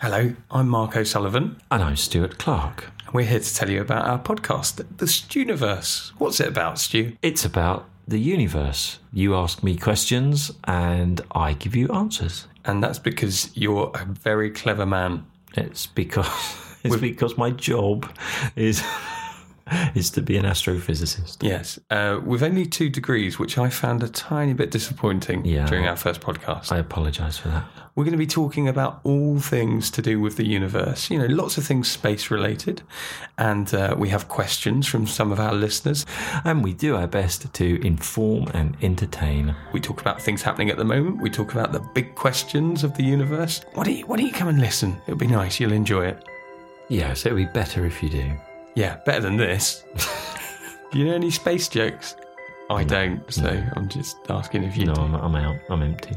Hello, I'm Mark O'Sullivan. And I'm Stuart Clark. We're here to tell you about our podcast, The Stuniverse. What's it about, Stu? It's about the universe. You ask me questions and I give you answers. And that's because you're a very clever man. It's because it's because my job is is to be an astrophysicist. Yes, uh, with only two degrees, which I found a tiny bit disappointing Yeah. during our first podcast. I apologise for that. We're going to be talking about all things to do with the universe. You know, lots of things space related. And uh, we have questions from some of our listeners. And we do our best to inform and entertain. We talk about things happening at the moment. We talk about the big questions of the universe. Why don't you, why don't you come and listen? It'll be nice. You'll enjoy it. Yeah, so it'd be better if you do. Yeah, better than this. do you know any space jokes? I don't, so I'm just asking if you No, do. I'm, I'm out. I'm empty.